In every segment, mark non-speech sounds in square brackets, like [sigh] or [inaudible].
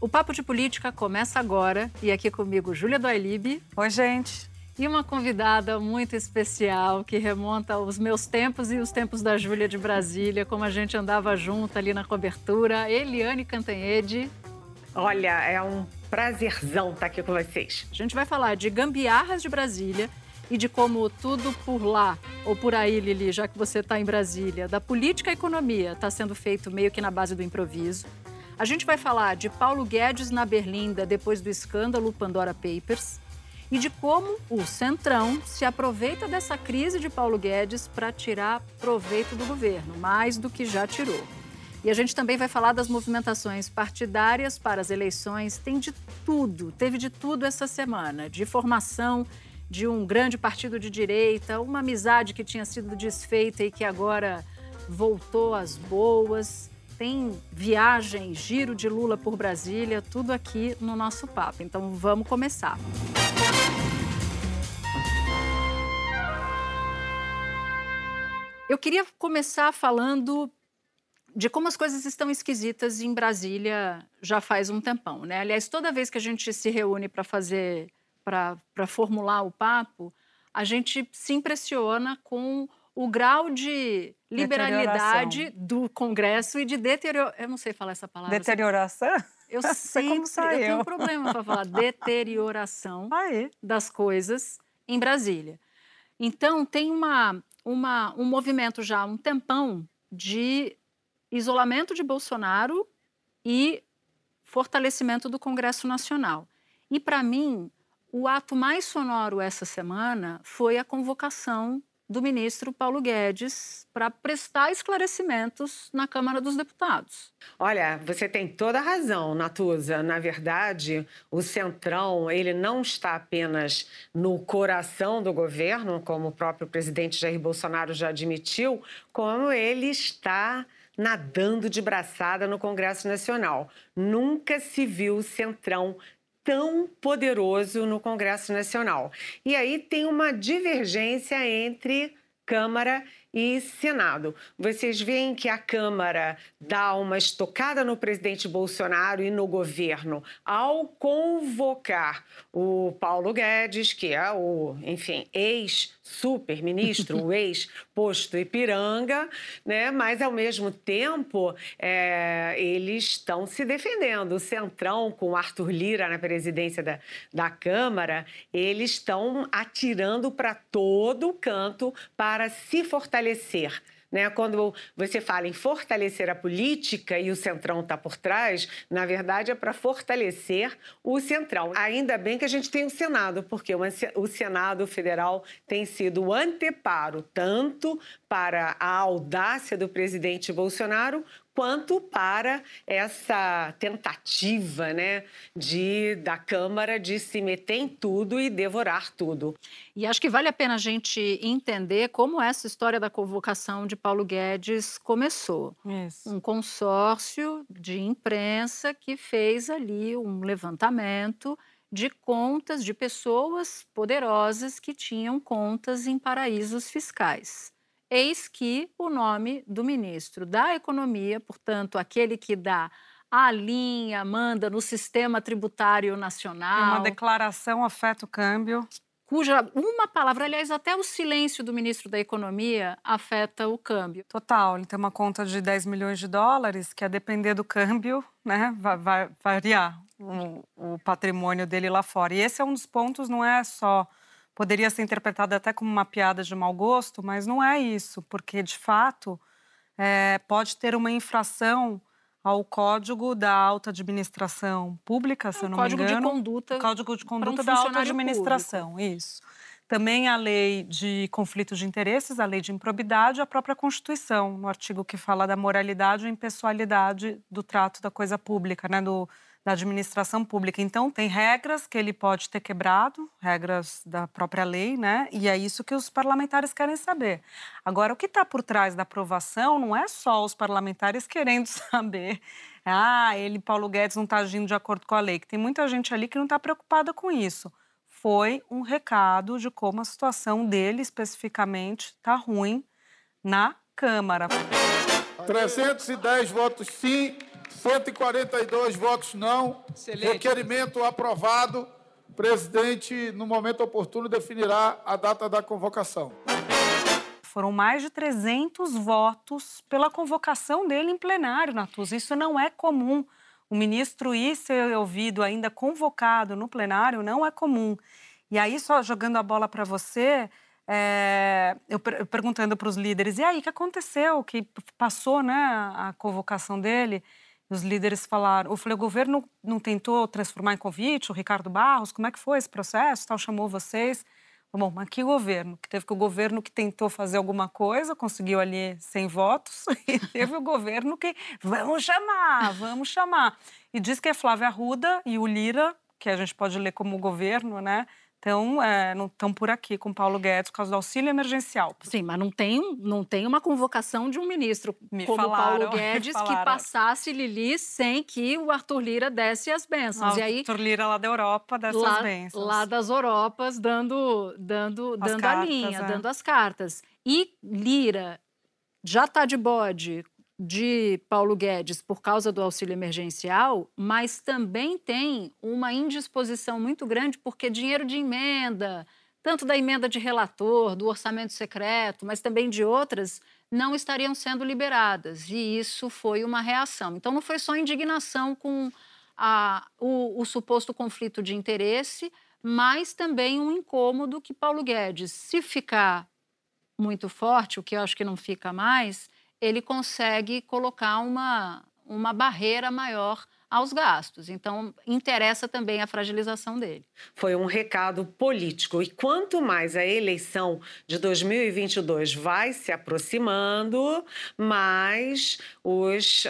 O Papo de Política começa agora e aqui comigo Júlia Doilib. Oi, gente. E uma convidada muito especial que remonta aos meus tempos e os tempos da Júlia de Brasília, como a gente andava junto ali na cobertura, Eliane Cantanhede. Olha, é um prazerzão estar aqui com vocês. A gente vai falar de gambiarras de Brasília e de como tudo por lá, ou por aí, Lili, já que você está em Brasília, da política e economia está sendo feito meio que na base do improviso. A gente vai falar de Paulo Guedes na Berlinda depois do escândalo Pandora Papers e de como o Centrão se aproveita dessa crise de Paulo Guedes para tirar proveito do governo, mais do que já tirou. E a gente também vai falar das movimentações partidárias para as eleições. Tem de tudo, teve de tudo essa semana, de formação de um grande partido de direita, uma amizade que tinha sido desfeita e que agora voltou às boas tem viagem, giro de Lula por Brasília, tudo aqui no nosso papo. Então vamos começar. Eu queria começar falando de como as coisas estão esquisitas em Brasília já faz um tempão, né? Aliás, toda vez que a gente se reúne para fazer, para formular o papo, a gente se impressiona com o grau de liberalidade do Congresso e de deterioração. Eu não sei falar essa palavra. Deterioração? Eu [laughs] sei como saiu. eu tenho um problema para falar [laughs] deterioração Aí. das coisas em Brasília. Então, tem uma, uma, um movimento já há um tempão de isolamento de Bolsonaro e fortalecimento do Congresso Nacional. E, para mim, o ato mais sonoro essa semana foi a convocação do ministro Paulo Guedes para prestar esclarecimentos na Câmara dos Deputados. Olha, você tem toda a razão, Natuza. Na verdade, o Centrão, ele não está apenas no coração do governo, como o próprio presidente Jair Bolsonaro já admitiu, como ele está nadando de braçada no Congresso Nacional. Nunca se viu o Centrão tão poderoso no Congresso Nacional. E aí tem uma divergência entre Câmara e Senado. Vocês veem que a Câmara dá uma estocada no presidente Bolsonaro e no governo ao convocar o Paulo Guedes, que é o, enfim, ex-super-ministro, [laughs] o ex-posto Ipiranga, né? mas, ao mesmo tempo, é, eles estão se defendendo. O Centrão, com o Arthur Lira na presidência da, da Câmara, eles estão atirando para todo canto para se fortalecer. Né? Quando você fala em fortalecer a política e o Centrão está por trás, na verdade é para fortalecer o Centrão. Ainda bem que a gente tem o Senado, porque o Senado Federal tem sido o anteparo tanto para a audácia do presidente Bolsonaro quanto para essa tentativa né, de, da Câmara de se meter em tudo e devorar tudo. E acho que vale a pena a gente entender como essa história da convocação de Paulo Guedes começou. Isso. Um consórcio de imprensa que fez ali um levantamento de contas de pessoas poderosas que tinham contas em paraísos fiscais. Eis que o nome do ministro da Economia, portanto, aquele que dá a linha, manda no sistema tributário nacional. Uma declaração afeta o câmbio. Cuja uma palavra, aliás, até o silêncio do ministro da Economia afeta o câmbio. Total, ele tem uma conta de 10 milhões de dólares, que a depender do câmbio, né, vai, vai variar o, o patrimônio dele lá fora. E esse é um dos pontos, não é só poderia ser interpretada até como uma piada de mau gosto, mas não é isso, porque de fato é, pode ter uma infração ao Código da Alta Administração Pública, se É eu não código me engano. de conduta Código de um Conduta da Alta Administração, isso. Também a lei de conflitos de interesses, a lei de improbidade, a própria Constituição, no artigo que fala da moralidade e impessoalidade do trato da coisa pública, né, do, da administração pública. Então, tem regras que ele pode ter quebrado, regras da própria lei, né? E é isso que os parlamentares querem saber. Agora, o que está por trás da aprovação não é só os parlamentares querendo [laughs] saber. Ah, ele, Paulo Guedes, não está agindo de acordo com a lei, que tem muita gente ali que não está preocupada com isso. Foi um recado de como a situação dele especificamente está ruim na Câmara. 310 votos sim, 142 votos não. Excelente. Requerimento aprovado. Presidente, no momento oportuno, definirá a data da convocação. Foram mais de 300 votos pela convocação dele em plenário, Natuza. Isso não é comum. O ministro ir ser ouvido ainda convocado no plenário não é comum. E aí, só jogando a bola para você, é, eu, eu perguntando para os líderes, e aí, o que aconteceu? Que passou né, a convocação dele? Os líderes falaram, eu falei, o governo não tentou transformar em convite o Ricardo Barros? Como é que foi esse processo? Tal, chamou vocês? Bom, mas que governo? Que teve que o governo que tentou fazer alguma coisa, conseguiu ali 100 votos, [laughs] e teve o governo que, vamos chamar, vamos chamar. E diz que é Flávia Arruda e o Lira, que a gente pode ler como governo, né? Então, é, não estão por aqui com Paulo Guedes por causa do auxílio emergencial. Sim, mas não tem, não tem uma convocação de um ministro me como falaram, [laughs] Paulo Guedes que passasse Lili sem que o Arthur Lira desse as bênçãos. Ah, e aí, Arthur Lira lá da Europa desse lá, as bênçãos. Lá das Europas, dando, dando, dando cartas, a linha, é. dando as cartas. E Lira já está de bode de Paulo Guedes por causa do auxílio emergencial, mas também tem uma indisposição muito grande porque dinheiro de emenda, tanto da emenda de relator, do orçamento secreto, mas também de outras, não estariam sendo liberadas. E isso foi uma reação. Então, não foi só indignação com a, o, o suposto conflito de interesse, mas também um incômodo que Paulo Guedes, se ficar muito forte, o que eu acho que não fica mais, ele consegue colocar uma, uma barreira maior aos gastos. Então, interessa também a fragilização dele. Foi um recado político. E quanto mais a eleição de 2022 vai se aproximando, mais os uh,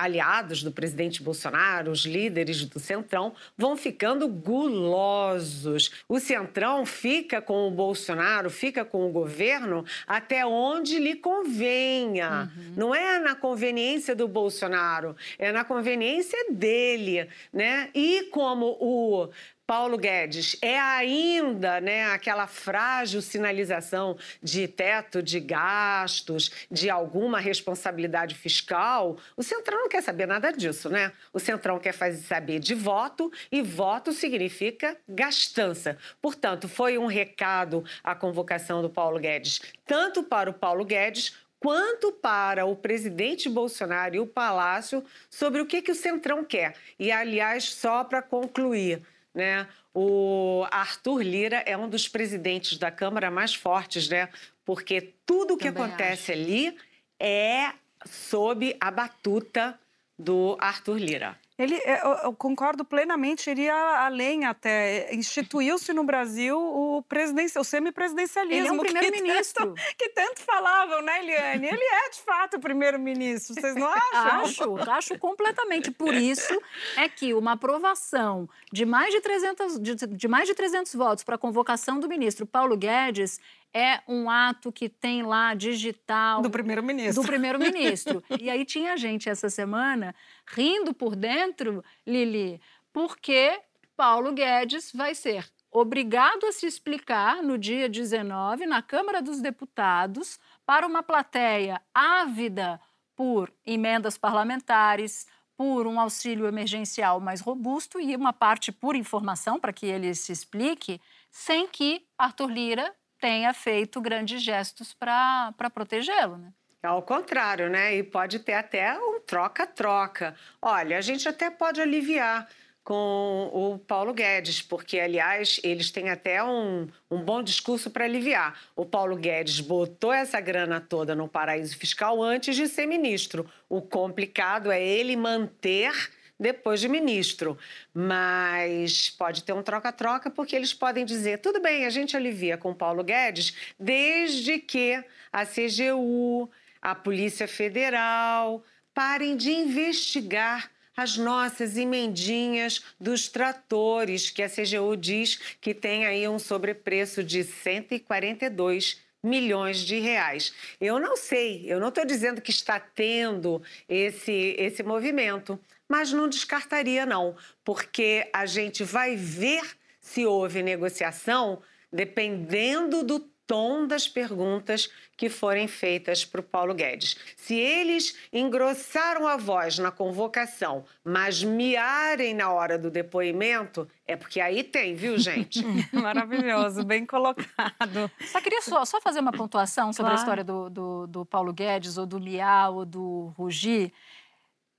aliados do presidente Bolsonaro, os líderes do Centrão, vão ficando gulosos. O Centrão fica com o Bolsonaro, fica com o governo até onde lhe convenha. Uhum. Não é na conveniência do Bolsonaro, é na conveniência dele, né? E como o Paulo Guedes é ainda né, aquela frágil sinalização de teto de gastos, de alguma responsabilidade fiscal, o Centrão não quer saber nada disso, né? O Centrão quer fazer saber de voto e voto significa gastança. Portanto, foi um recado a convocação do Paulo Guedes, tanto para o Paulo Guedes quanto para o presidente Bolsonaro e o Palácio sobre o que, que o Centrão quer. E, aliás, só para concluir, né? O Arthur Lira é um dos presidentes da Câmara mais fortes, né? Porque tudo o que acontece acho. ali é sob a batuta do Arthur Lira. Ele, é, eu, concordo plenamente, iria além até. Instituiu-se no Brasil o, o semipresidencialismo. Ele é um que primeiro-ministro. tanto- [laughs] Que, tanto falavam, né, Eliane? Ele é, de fato, o primeiro-ministro. Vocês não acham? Acho, acho completamente. Por isso é que uma aprovação de mais de 300, de, de mais de 300 votos para a convocação do ministro Paulo Guedes é um ato que tem lá digital Do primeiro-ministro. do primeiro-ministro. [laughs] e aí tinha gente essa semana rindo por dentro, Lili, porque Paulo Guedes vai ser obrigado a se explicar no dia 19 na Câmara dos Deputados para uma plateia ávida por emendas parlamentares, por um auxílio emergencial mais robusto e uma parte por informação para que ele se explique, sem que Arthur Lira tenha feito grandes gestos para protegê-lo. Né? Ao contrário, né? E pode ter até um troca-troca. Olha, a gente até pode aliviar com o Paulo Guedes, porque, aliás, eles têm até um, um bom discurso para aliviar. O Paulo Guedes botou essa grana toda no paraíso fiscal antes de ser ministro. O complicado é ele manter depois de ministro. Mas pode ter um troca-troca, porque eles podem dizer: tudo bem, a gente alivia com Paulo Guedes, desde que a CGU, a Polícia Federal parem de investigar as nossas emendinhas dos tratores, que a CGU diz que tem aí um sobrepreço de 142 milhões de reais. Eu não sei, eu não estou dizendo que está tendo esse, esse movimento, mas não descartaria, não, porque a gente vai ver se houve negociação dependendo do tom das perguntas que forem feitas para o Paulo Guedes. Se eles engrossaram a voz na convocação, mas miarem na hora do depoimento, é porque aí tem, viu, gente? [laughs] Maravilhoso, bem colocado. Só queria só, só fazer uma pontuação sobre claro. a história do, do, do, Paulo Guedes, ou do miar, ou do rugir.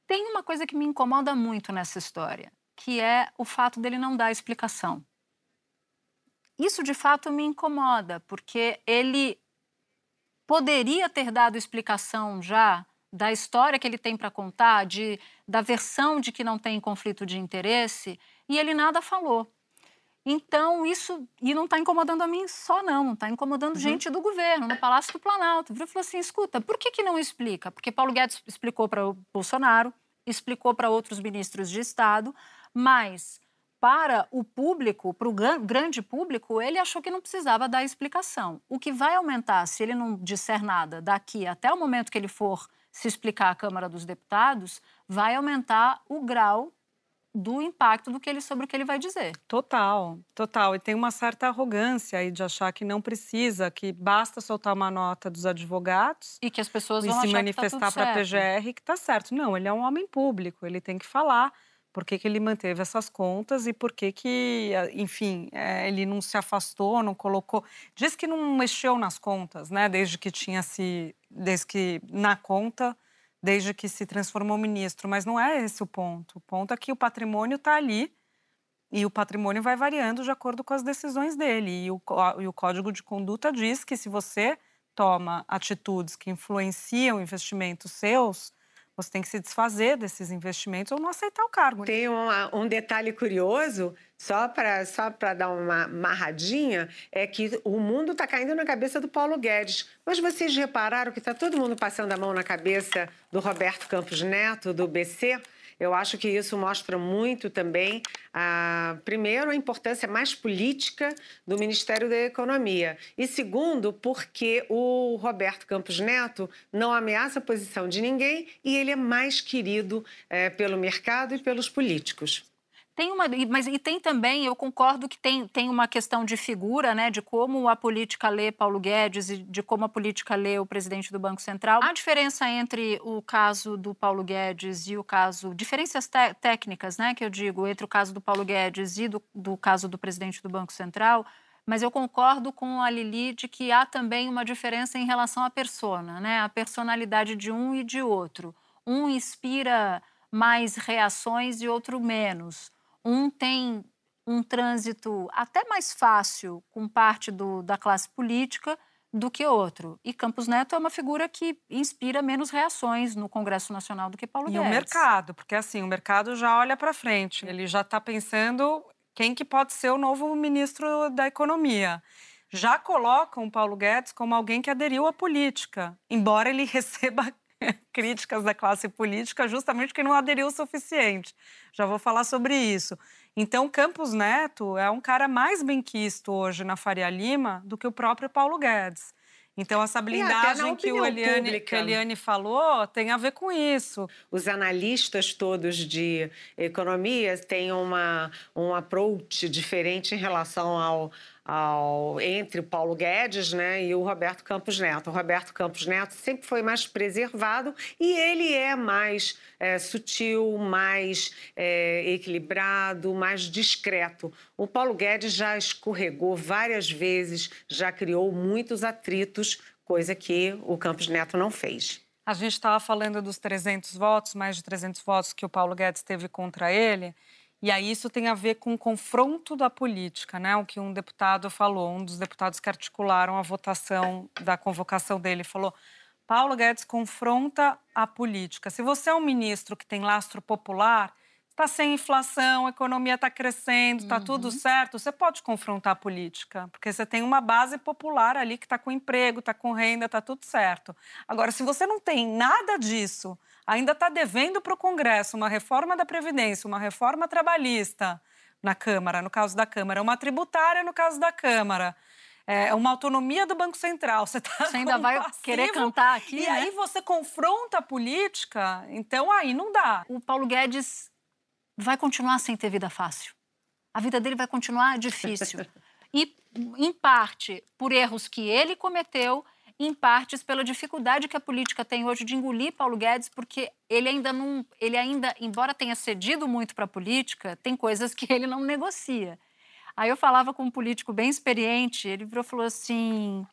Tem uma coisa que me incomoda muito nessa história, que é o fato dele não dar explicação. Isso de fato me incomoda, porque ele poderia ter dado explicação já da história que ele tem para contar, de, da versão de que não tem conflito de interesse, e ele nada falou. Então, isso. E não está incomodando a mim só, não. Está incomodando uhum. gente do governo, no Palácio do Planalto. Virou falou assim: escuta, por que, que não explica? Porque Paulo Guedes explicou para o Bolsonaro, explicou para outros ministros de Estado, mas para o público, para o grande público, ele achou que não precisava dar explicação. O que vai aumentar, se ele não disser nada daqui até o momento que ele for se explicar à Câmara dos Deputados, vai aumentar o grau do impacto do que ele sobre o que ele vai dizer. Total, total. E tem uma certa arrogância aí de achar que não precisa, que basta soltar uma nota dos advogados e que as pessoas vão e se tá manifestar tá para a PGR que está certo. Não, ele é um homem público, ele tem que falar por que, que ele manteve essas contas e por que, que enfim, é, ele não se afastou, não colocou. Diz que não mexeu nas contas, né? Desde que tinha se. Desde que na conta, desde que se transformou ministro. Mas não é esse o ponto. O ponto é que o patrimônio está ali e o patrimônio vai variando de acordo com as decisões dele. E o, e o Código de Conduta diz que se você toma atitudes que influenciam investimentos seus você tem que se desfazer desses investimentos ou não aceitar o cargo. Né? Tem uma, um detalhe curioso, só para só dar uma marradinha, é que o mundo está caindo na cabeça do Paulo Guedes. Mas vocês repararam que está todo mundo passando a mão na cabeça do Roberto Campos Neto, do BC? Eu acho que isso mostra muito também, a, primeiro, a importância mais política do Ministério da Economia. E segundo, porque o Roberto Campos Neto não ameaça a posição de ninguém e ele é mais querido é, pelo mercado e pelos políticos. Tem uma, mas e tem também, eu concordo que tem, tem uma questão de figura, né, de como a política lê Paulo Guedes e de como a política lê o presidente do Banco Central. A diferença entre o caso do Paulo Guedes e o caso, diferenças técnicas, né, que eu digo, entre o caso do Paulo Guedes e do, do caso do presidente do Banco Central, mas eu concordo com a Lili de que há também uma diferença em relação à persona, né, a personalidade de um e de outro. Um inspira mais reações e outro menos um tem um trânsito até mais fácil com parte do, da classe política do que outro. E Campos Neto é uma figura que inspira menos reações no Congresso Nacional do que Paulo e Guedes. E o mercado, porque assim, o mercado já olha para frente, ele já está pensando quem que pode ser o novo ministro da Economia. Já colocam o Paulo Guedes como alguém que aderiu à política, embora ele [laughs] receba [laughs] críticas da classe política justamente que não aderiu o suficiente. Já vou falar sobre isso. Então, Campos Neto é um cara mais benquisto hoje na Faria Lima do que o próprio Paulo Guedes. Então, essa blindagem que, o Eliane, que a Eliane falou tem a ver com isso. Os analistas todos de economia têm uma, um approach diferente em relação ao, ao, entre o Paulo Guedes né, e o Roberto Campos Neto. O Roberto Campos Neto sempre foi mais preservado e ele é mais é, sutil, mais é, equilibrado, mais discreto. O Paulo Guedes já escorregou várias vezes, já criou muitos atritos, coisa que o Campos Neto não fez. A gente estava falando dos 300 votos, mais de 300 votos que o Paulo Guedes teve contra ele. E aí isso tem a ver com o confronto da política, né? O que um deputado falou, um dos deputados que articularam a votação da convocação dele falou: Paulo Guedes confronta a política. Se você é um ministro que tem lastro popular, está sem inflação, a economia está crescendo, está uhum. tudo certo, você pode confrontar a política, porque você tem uma base popular ali que está com emprego, está com renda, está tudo certo. Agora, se você não tem nada disso, ainda está devendo para o Congresso uma reforma da Previdência, uma reforma trabalhista na Câmara, no caso da Câmara, uma tributária no caso da Câmara. É uma autonomia do Banco Central. Você, tá você [laughs] ainda vai passivo, querer cantar aqui. E né? aí você confronta a política, então aí não dá. O Paulo Guedes vai continuar sem ter vida fácil. A vida dele vai continuar difícil. [laughs] e, em parte, por erros que ele cometeu em partes pela dificuldade que a política tem hoje de engolir Paulo Guedes, porque ele ainda não, ele ainda, embora tenha cedido muito para a política, tem coisas que ele não negocia. Aí eu falava com um político bem experiente, ele virou falou assim,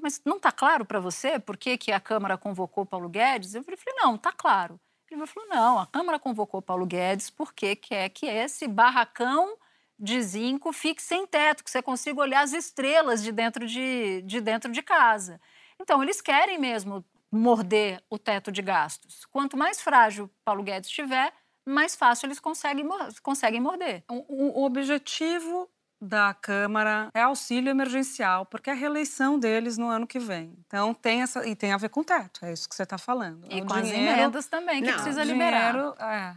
mas não está claro para você por que, que a Câmara convocou Paulo Guedes? Eu falei, não, está claro. Ele falou, não, a Câmara convocou Paulo Guedes porque quer que esse barracão de zinco fique sem teto, que você consiga olhar as estrelas de dentro de, de dentro de casa. Então, eles querem mesmo morder o teto de gastos. Quanto mais frágil Paulo Guedes estiver, mais fácil eles conseguem, conseguem morder. O, o objetivo da Câmara é auxílio emergencial, porque é a reeleição deles no ano que vem. Então tem essa e tem a ver com o teto, é isso que você está falando. E o com dinheiro... as emendas também que Não, precisa liberar. Dinheiro, é.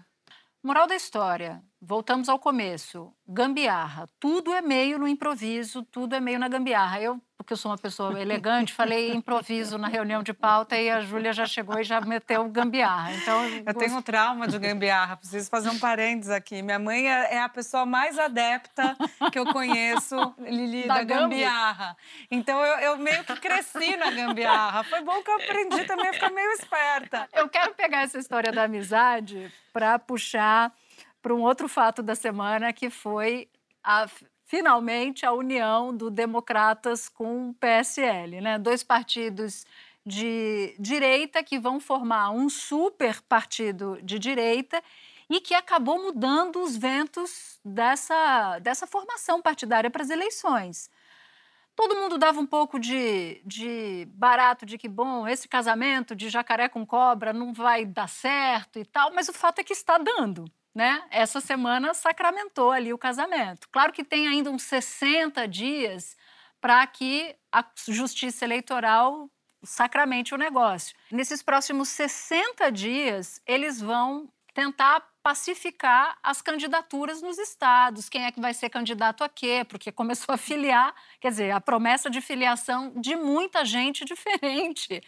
Moral da história: voltamos ao começo. Gambiarra. Tudo é meio no improviso, tudo é meio na gambiarra. Eu, porque eu sou uma pessoa elegante, falei improviso na reunião de pauta e a Júlia já chegou e já meteu gambiarra. Então, eu gost... tenho um trauma de gambiarra, preciso fazer um parênteses aqui. Minha mãe é, é a pessoa mais adepta que eu conheço, Lili, da, da gambiarra. Então, eu, eu meio que cresci na gambiarra. Foi bom que eu aprendi também a ficar meio esperta. Eu quero pegar essa história da amizade para puxar para um outro fato da semana, que foi a, finalmente a união do Democratas com o PSL. Né? Dois partidos de direita que vão formar um super partido de direita e que acabou mudando os ventos dessa, dessa formação partidária para as eleições. Todo mundo dava um pouco de, de barato de que, bom, esse casamento de jacaré com cobra não vai dar certo e tal, mas o fato é que está dando né, essa semana sacramentou ali o casamento. Claro que tem ainda uns 60 dias para que a justiça eleitoral sacramente o negócio. Nesses próximos 60 dias, eles vão tentar pacificar as candidaturas nos estados, quem é que vai ser candidato a quê, porque começou a filiar, quer dizer, a promessa de filiação de muita gente [laughs] diferente.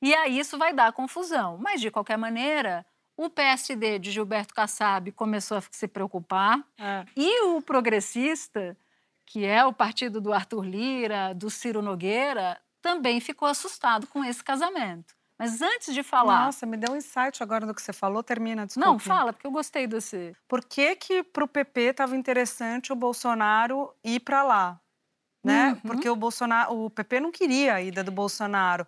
E aí isso vai dar confusão. Mas, de qualquer maneira, o PSD de Gilberto Kassab começou a se preocupar é. e o progressista, que é o partido do Arthur Lira, do Ciro Nogueira, também ficou assustado com esse casamento. Mas antes de falar. Nossa, me deu um insight agora do que você falou. Termina, desculpa. Não, fala, porque eu gostei desse. Por que, que para o PP estava interessante o Bolsonaro ir para lá? Né? Uhum. Porque o Bolsonaro, o PP não queria a ida do Bolsonaro.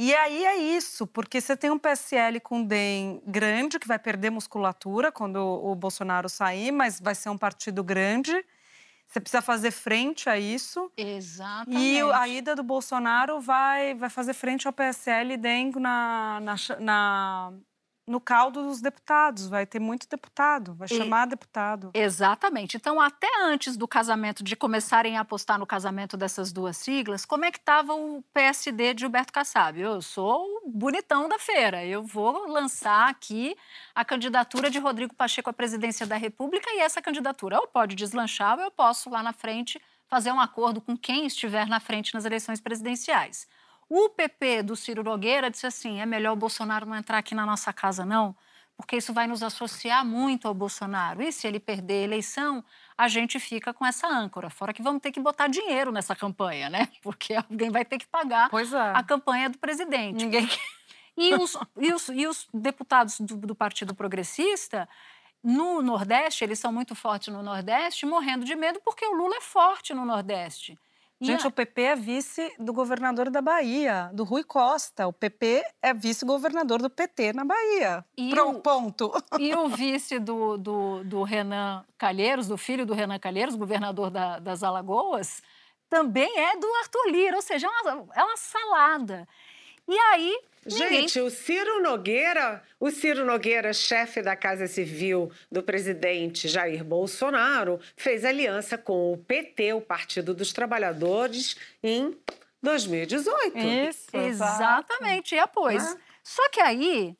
E aí é isso, porque você tem um PSL com DEM grande, que vai perder musculatura quando o Bolsonaro sair, mas vai ser um partido grande. Você precisa fazer frente a isso. Exatamente. E a ida do Bolsonaro vai, vai fazer frente ao PSL e DEM na, na, na no caldo dos deputados, vai ter muito deputado, vai chamar deputado. Exatamente. Então, até antes do casamento, de começarem a apostar no casamento dessas duas siglas, como é que estava o PSD de Gilberto Kassab? Eu sou o bonitão da feira, eu vou lançar aqui a candidatura de Rodrigo Pacheco à presidência da República e essa candidatura ou pode deslanchar ou eu posso lá na frente fazer um acordo com quem estiver na frente nas eleições presidenciais. O PP do Ciro Nogueira disse assim: é melhor o Bolsonaro não entrar aqui na nossa casa, não, porque isso vai nos associar muito ao Bolsonaro. E se ele perder a eleição, a gente fica com essa âncora. Fora que vamos ter que botar dinheiro nessa campanha, né? [laughs] Porque alguém vai ter que pagar é. a campanha do presidente. Ninguém. E os, e os, e os deputados do, do Partido Progressista no Nordeste, eles são muito fortes no Nordeste, morrendo de medo porque o Lula é forte no Nordeste. Gente, o PP é vice do governador da Bahia, do Rui Costa. O PP é vice-governador do PT na Bahia. E Pronto, o, ponto. [laughs] E o vice do, do, do, Renan Calheiros, do filho do Renan Calheiros, governador da, das Alagoas, também é do Arthur Lira. Ou seja, é uma, é uma salada. E aí. Gente, o Ciro Nogueira, o Ciro Nogueira, chefe da Casa Civil do presidente Jair Bolsonaro, fez aliança com o PT, o Partido dos Trabalhadores, em 2018. Isso, exatamente, e após. Ah. Só que aí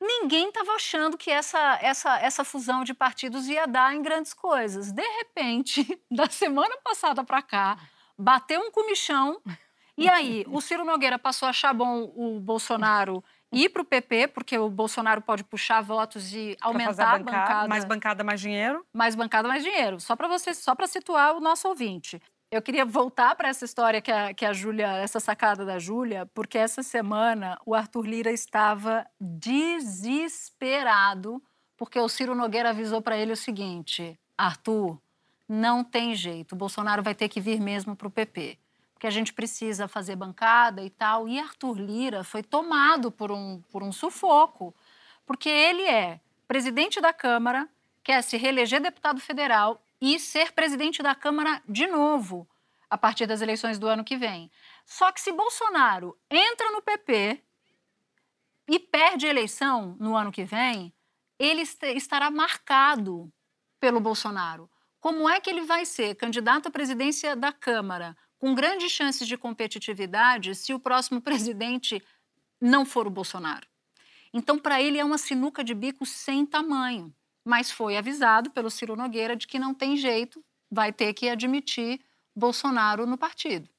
ninguém estava achando que essa, essa, essa fusão de partidos ia dar em grandes coisas. De repente, [laughs] da semana passada para cá, bateu um comichão. E aí, o Ciro Nogueira passou a achar bom o Bolsonaro ir para o PP, porque o Bolsonaro pode puxar votos e aumentar a bancada, bancada. Mais bancada, mais dinheiro. Mais bancada, mais dinheiro. Só para você, só para situar o nosso ouvinte. Eu queria voltar para essa história que a, que a Júlia, essa sacada da Júlia, porque essa semana o Arthur Lira estava desesperado, porque o Ciro Nogueira avisou para ele o seguinte: Arthur, não tem jeito, o Bolsonaro vai ter que vir mesmo para o PP, porque a gente precisa fazer bancada e tal. E Arthur Lira foi tomado por um, por um sufoco, porque ele é presidente da Câmara, quer se reeleger deputado federal e ser presidente da Câmara de novo a partir das eleições do ano que vem. Só que se Bolsonaro entra no PP e perde a eleição no ano que vem, ele estará marcado pelo Bolsonaro. Como é que ele vai ser candidato à presidência da Câmara com grandes chances de competitividade se o próximo [laughs] presidente não for o Bolsonaro? Então, para ele é uma sinuca de bico sem tamanho mas foi avisado pelo Ciro Nogueira de que não tem jeito, vai ter que admitir Bolsonaro no partido.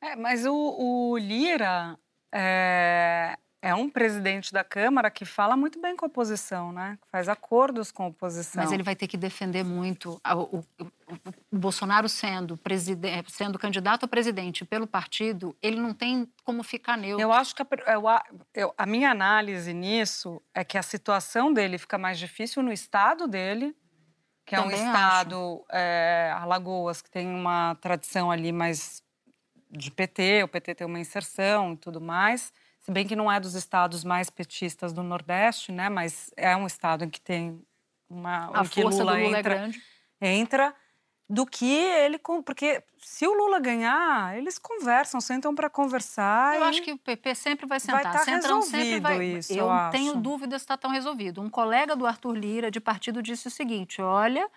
É, mas o, o Lira é, é, um presidente da Câmara que fala muito bem com a oposição, né? Faz acordos com a oposição. Mas ele vai ter que defender muito o, o, o Bolsonaro sendo, sendo candidato a presidente pelo partido, ele não tem como ficar neutro. Eu acho que a, eu, eu, a minha análise nisso é que a situação dele fica mais difícil no estado dele, que é Também um estado, é, Alagoas, que tem uma tradição ali mais de PT, o PT tem uma inserção e tudo mais. Se bem que não é dos estados mais petistas do Nordeste, né? Mas é um estado em que tem uma... A força Lula do Lula é entra, é grande. Entra do que ele. Porque se o Lula ganhar, eles conversam, sentam para conversar. Eu acho que o PP sempre vai sentar. Vai tá Centrão sempre vai. Isso, eu, eu tenho dúvidas se está tão resolvido. Um colega do Arthur Lira, de partido, disse o seguinte: olha.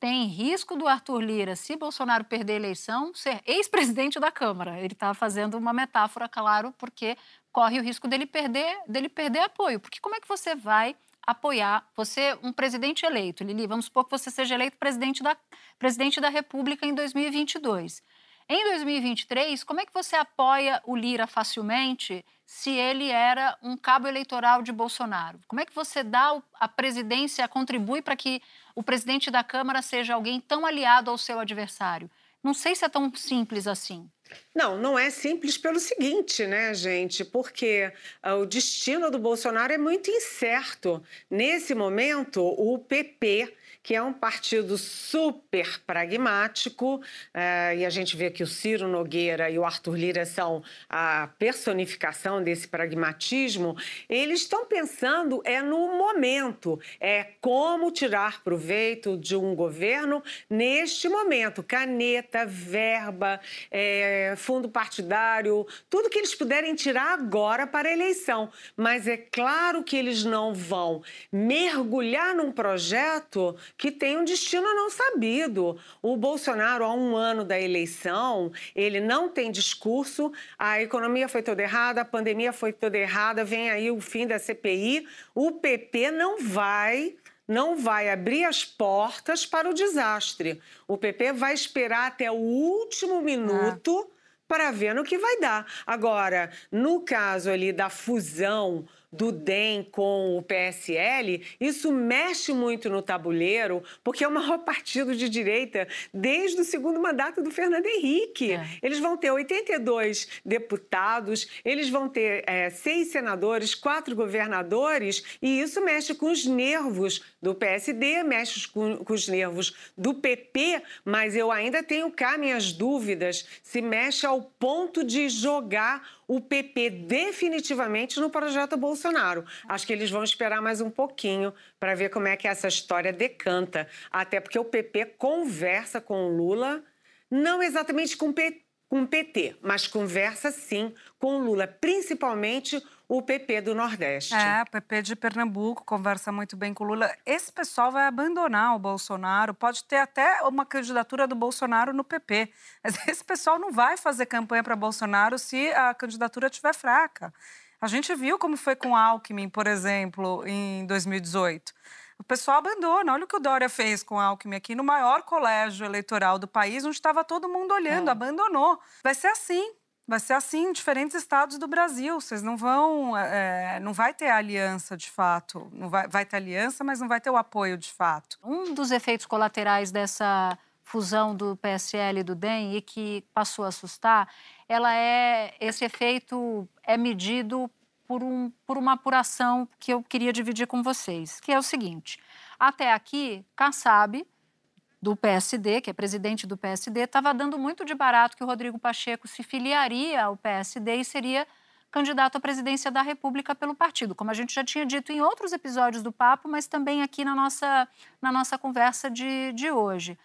Tem risco do Arthur Lira, se Bolsonaro perder a eleição, ser ex-presidente da Câmara. Ele está fazendo uma metáfora, claro, porque corre o risco dele perder, dele perder apoio. Porque como é que você vai apoiar você, um presidente eleito, Lili, vamos supor que você seja eleito presidente da, presidente da República em 2022. Em 2023, como é que você apoia o Lira facilmente se ele era um cabo eleitoral de Bolsonaro? Como é que você dá a presidência, contribui para que o presidente da Câmara seja alguém tão aliado ao seu adversário? Não sei se é tão simples assim. Não, não é simples pelo seguinte, né, gente? Porque uh, o destino do Bolsonaro é muito incerto. Nesse momento, o PP que é um partido super pragmático, é, e a gente vê que o Ciro Nogueira e o Arthur Lira são a personificação desse pragmatismo, eles estão pensando é no momento, é como tirar proveito de um governo neste momento, caneta, verba, é, fundo partidário, tudo que eles puderem tirar agora para a eleição. Mas é claro que eles não vão mergulhar num projeto que tem um destino não sabido. O Bolsonaro, há um ano da eleição, ele não tem discurso, a economia foi toda errada, a pandemia foi toda errada, vem aí o fim da CPI. O PP não vai não vai abrir as portas para o desastre. O PP vai esperar até o último minuto ah. para ver no que vai dar. Agora, no caso ali da fusão do DEM com o PSL, isso mexe muito no tabuleiro, porque é o maior [laughs] partido de direita desde o segundo mandato do Fernando Henrique. É. Eles vão ter 82 deputados, eles vão ter é, seis senadores, quatro governadores, e isso mexe com os nervos do PSD, mexe com, com os nervos do PP, mas eu ainda tenho cá minhas dúvidas se mexe ao ponto de jogar o PP definitivamente no projeto Bolsonaro. Acho que eles vão esperar mais um pouquinho para ver como é que essa história decanta. Até porque o PP conversa com o Lula, não exatamente com o PT, mas conversa sim com o Lula, principalmente o PP do Nordeste. É, o PP de Pernambuco conversa muito bem com o Lula. Esse pessoal vai abandonar o Bolsonaro, pode ter até uma candidatura do Bolsonaro no PP. Mas [laughs] esse pessoal não vai fazer campanha para Bolsonaro se a candidatura estiver fraca. A gente viu como foi com Alckmin, por exemplo, em 2018. O pessoal abandona. Olha o que o Dória fez com Alckmin aqui no maior colégio eleitoral do país, onde estava todo mundo olhando, é. abandonou. Vai ser assim. Vai ser assim em diferentes estados do Brasil. Vocês não vão. É, não vai ter aliança de fato. Não vai, vai ter aliança, mas não vai ter o apoio de fato. Um dos efeitos colaterais dessa fusão do PSL e do DEM e que passou a assustar, ela é esse efeito é medido por, um, por uma apuração que eu queria dividir com vocês, que é o seguinte: até aqui, Kassab do PSD, que é presidente do PSD, estava dando muito de barato que o Rodrigo Pacheco se filiaria ao PSD e seria candidato à presidência da República pelo partido, como a gente já tinha dito em outros episódios do Papo, mas também aqui na nossa, na nossa conversa de, de hoje.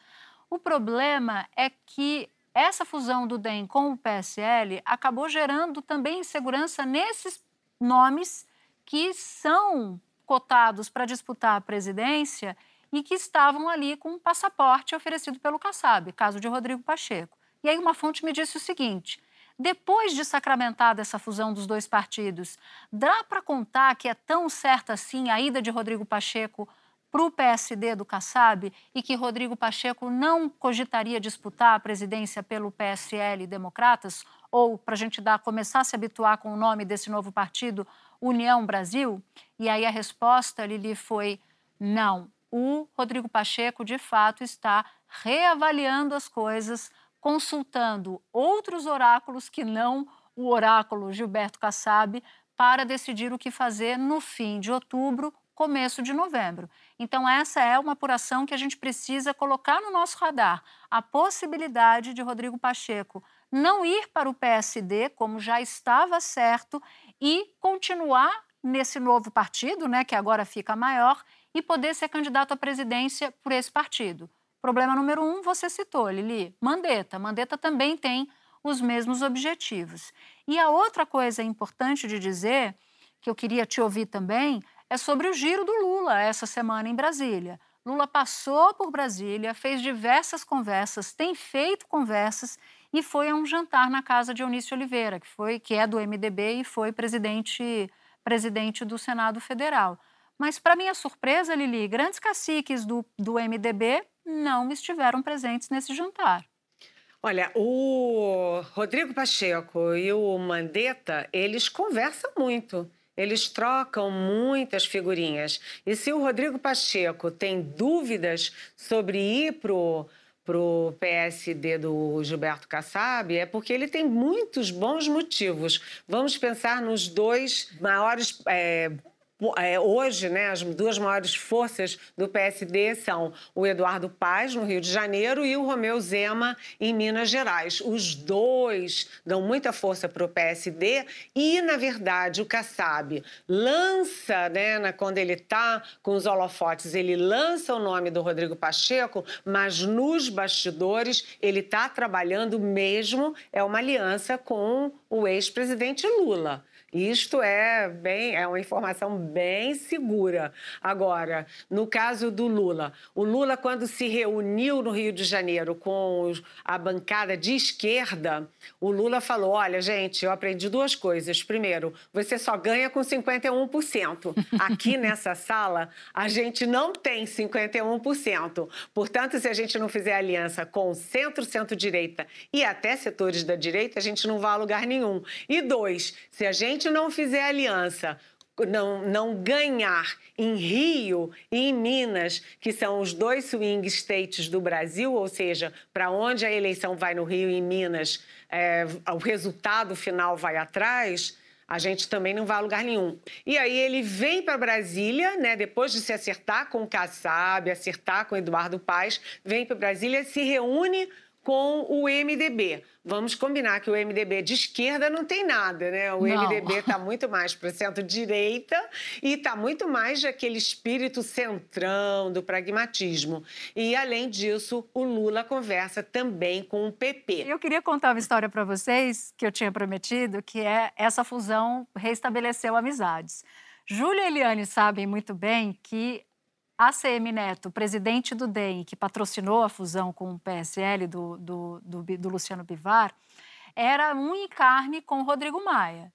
O problema é que essa fusão do DEM com o PSL acabou gerando também insegurança nesses nomes que são cotados para disputar a presidência e que estavam ali com um passaporte oferecido pelo Kassab, caso de Rodrigo Pacheco. E aí uma fonte me disse o seguinte: depois de sacramentada essa fusão dos dois partidos, dá para contar que é tão certa assim a ida de Rodrigo Pacheco para o PSD do Kassab e que Rodrigo Pacheco não cogitaria disputar a presidência pelo PSL e Democratas? Ou, para a gente dar, começar a se habituar com o nome desse novo partido, União Brasil? E aí a resposta, Lili, foi não o Rodrigo Pacheco, de fato, está reavaliando as coisas, consultando outros oráculos que não o oráculo Gilberto Kassab, para decidir o que fazer no fim de outubro, começo de novembro. Então, essa é uma apuração que a gente precisa colocar no nosso radar. A possibilidade de Rodrigo Pacheco não ir para o PSD, como já estava certo, e continuar nesse novo partido, né, que agora fica maior, e poder ser candidato à presidência por esse partido. Problema número um, você citou, Lili, Mandetta. Mandetta também tem os mesmos objetivos. E a outra coisa importante de dizer, que eu queria te ouvir também, é sobre o giro do Lula essa semana em Brasília. Lula passou por Brasília, fez diversas conversas, tem feito conversas e foi a um jantar na casa de Eunício Oliveira, que foi que é do MDB e foi presidente presidente do Senado Federal. Mas, para minha surpresa, Lili, grandes caciques do, do MDB não estiveram presentes nesse jantar. Olha, o Rodrigo Pacheco e o Mandetta, eles conversam muito. Eles trocam muitas figurinhas. E se o Rodrigo Pacheco tem dúvidas sobre ir para o PSD do Gilberto Kassab, é porque ele tem muitos bons motivos. Vamos pensar nos dois maiores é, hoje, né, as duas maiores forças do PSD são o Eduardo Paz, no Rio de Janeiro, e o Romeu Zema, em Minas Gerais. Os dois dão muita força para o PSD e, na verdade, o Kassab lança, né, quando ele está com os holofotes, ele lança o nome do Rodrigo Pacheco, mas nos bastidores ele está trabalhando mesmo, é uma aliança com o ex-presidente Lula. Isto é bem, é uma informação bem segura. Agora, no caso do Lula, o Lula quando se reuniu no Rio de Janeiro com a bancada de esquerda, o Lula falou: "Olha, gente, eu aprendi duas coisas. Primeiro, você só ganha com 51%. Aqui [laughs] nessa sala, a gente não tem 51%. Portanto, se a gente não fizer aliança com centro, centro-direita e até setores da direita, a gente não vai a lugar nenhum. E dois, se a gente gente não fizer aliança, não, não ganhar em Rio e em Minas, que são os dois swing states do Brasil, ou seja, para onde a eleição vai no Rio e em Minas, é, o resultado final vai atrás, a gente também não vai a lugar nenhum. E aí ele vem para Brasília, né, depois de se acertar com o Kassab, acertar com Eduardo Paes, vem para Brasília, se reúne com o MDB. Vamos combinar que o MDB de esquerda não tem nada, né? O não. MDB está muito mais para centro-direita e está muito mais daquele espírito centrão do pragmatismo. E, além disso, o Lula conversa também com o PP. Eu queria contar uma história para vocês que eu tinha prometido, que é essa fusão restabeleceu amizades. Júlia e Eliane sabem muito bem que ACM Neto, presidente do DEM, que patrocinou a fusão com o PSL do, do, do, do Luciano Bivar, era um em carne com o Rodrigo Maia.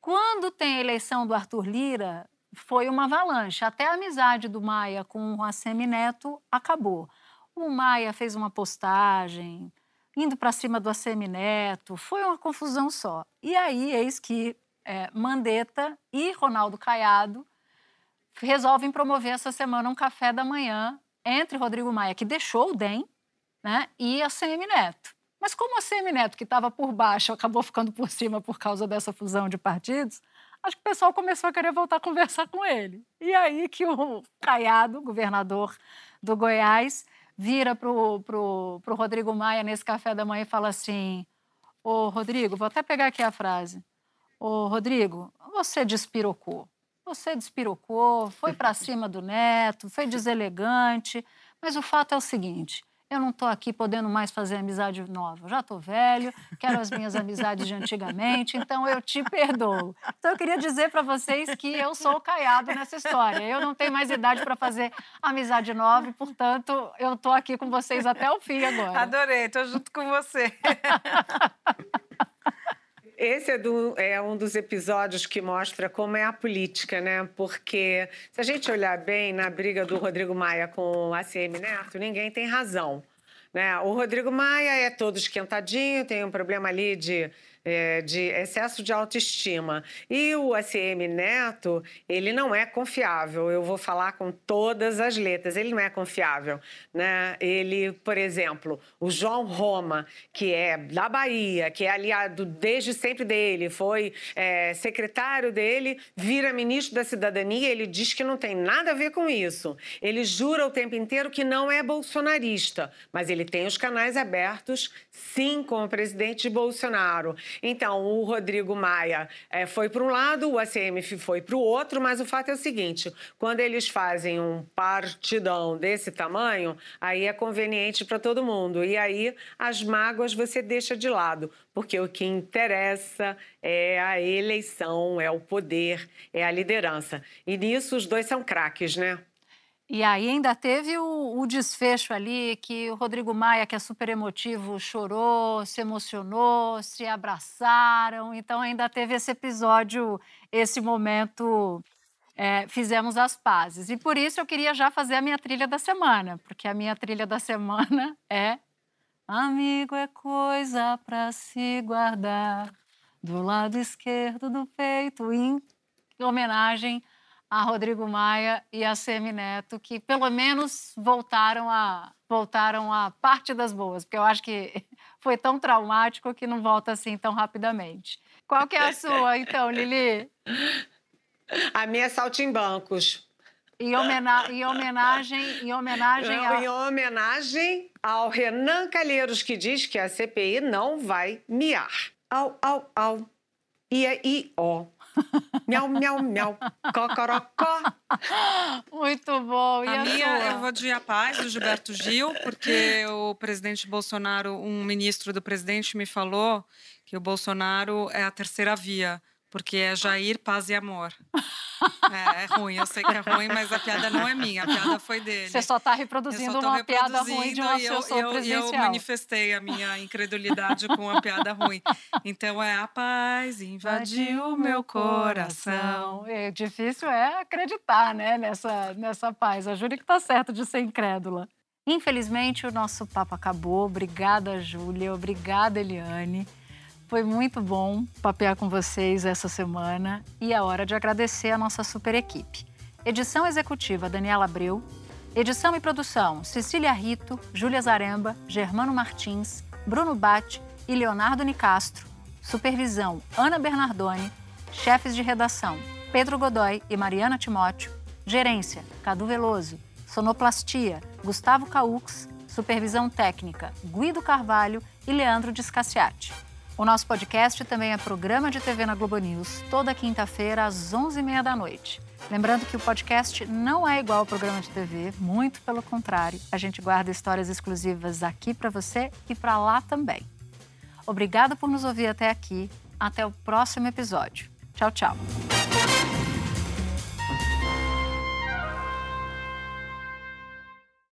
Quando tem a eleição do Arthur Lira, foi uma avalanche. Até a amizade do Maia com o Assemi Neto acabou. O Maia fez uma postagem indo para cima do Assemi Neto, foi uma confusão só. E aí, eis que é, Mandetta e Ronaldo Caiado resolvem promover essa semana um café da manhã entre Rodrigo Maia, que deixou o DEM, né, e a CM Neto. Mas como a CM Neto, que estava por baixo, acabou ficando por cima por causa dessa fusão de partidos, acho que o pessoal começou a querer voltar a conversar com ele. E aí que o Caiado, governador do Goiás, vira para o Rodrigo Maia nesse café da manhã e fala assim: Ô Rodrigo, vou até pegar aqui a frase. Ô Rodrigo, você despirocou. Você despirocou, foi para cima do neto, foi deselegante, mas o fato é o seguinte: eu não estou aqui podendo mais fazer amizade nova. Eu já estou velho, quero as minhas amizades de antigamente, então eu te perdoo. Então eu queria dizer para vocês que eu sou o caiado nessa história. Eu não tenho mais idade para fazer amizade nova e, portanto, eu estou aqui com vocês até o fim agora. Adorei, estou junto com você. [laughs] Esse é, do, é, um dos episódios que mostra como é a política, né? Porque se a gente olhar bem na briga do Rodrigo Maia com o ACM Neto, ninguém tem razão. Né? O Rodrigo Maia é todo esquentadinho, tem um problema ali de é, de excesso de autoestima. E o ACM Neto, ele não é confiável. Eu vou falar com todas as letras. Ele não é confiável, né? Ele, por exemplo, o João Roma, que é da Bahia, que é aliado desde sempre dele, foi é, secretário dele, vira ministro da Cidadania. Ele diz que não tem nada a ver com isso. Ele jura o tempo inteiro que não é bolsonarista, mas ele tem os canais abertos, sim, com o presidente Bolsonaro. Então, o Rodrigo Maia é, foi para um lado, o ACM foi para o outro, mas o fato é o seguinte: quando eles fazem um partidão desse tamanho, aí é conveniente para todo mundo. E aí as mágoas você deixa de lado, porque o que interessa é a eleição, é o poder, é a liderança. E nisso os dois são craques, né? E aí ainda teve o, o, desfecho ali que o Rodrigo Maia, que é super emotivo, chorou, se emocionou, se abraçaram. Então ainda teve esse episódio, esse momento, é, fizemos as pazes. E por isso eu queria já fazer a minha trilha da semana, porque a minha trilha da semana [laughs] é Amigo é coisa para se guardar do lado esquerdo do peito, em homenagem a Rodrigo Maia e a Semi Neto, que pelo menos voltaram a voltaram a parte das boas, porque eu acho que [laughs] foi tão traumático que não volta assim tão rapidamente. Qual que é a sua, então, Lili? A minha é Saltimbancos. Em, homena em homenagem, em homenagem, não, ao... em homenagem ao Renan Calheiros, que diz que a CPI não vai miar. Au, au, au. Ia, i, ó miau, miau, miau, cocorocó. Muito bom. E a, a minha, eu vou de A Paz, do Gilberto Gil, porque o presidente Bolsonaro, um ministro do presidente me falou que o Bolsonaro é a terceira via porque é Jair, Paz e Amor. [laughs] É, é, ruim, eu sei que é ruim, mas a piada não é minha, a piada foi dele. Você só está reproduzindo uma reproduzindo piada ruim de uma eu, eu, eu manifestei a minha incredulidade com a piada ruim. Então é a paz invadiu meu coração. É, difícil é acreditar né, nessa, nessa paz. A Júlia que está certo de ser incrédula. Infelizmente, o nosso papo acabou. Obrigada, Júlia. Obrigada, Eliane. Foi muito bom papear com vocês essa semana e é hora de agradecer a nossa super equipe. Edição executiva Daniela Abreu, edição e produção Cecília Rito, Júlia Zaremba, Germano Martins, Bruno Bate e Leonardo Nicastro. Supervisão Ana Bernardoni, chefes de redação Pedro Godoy e Mariana Timóteo, gerência Cadu Veloso, sonoplastia Gustavo Caux, supervisão técnica Guido Carvalho e Leandro Discassiati. O nosso podcast também é programa de TV na Globo News, toda quinta-feira às 11h30 da noite. Lembrando que o podcast não é igual ao programa de TV, muito pelo contrário. A gente guarda histórias exclusivas aqui para você e para lá também. Obrigada por nos ouvir até aqui. Até o próximo episódio. Tchau, tchau.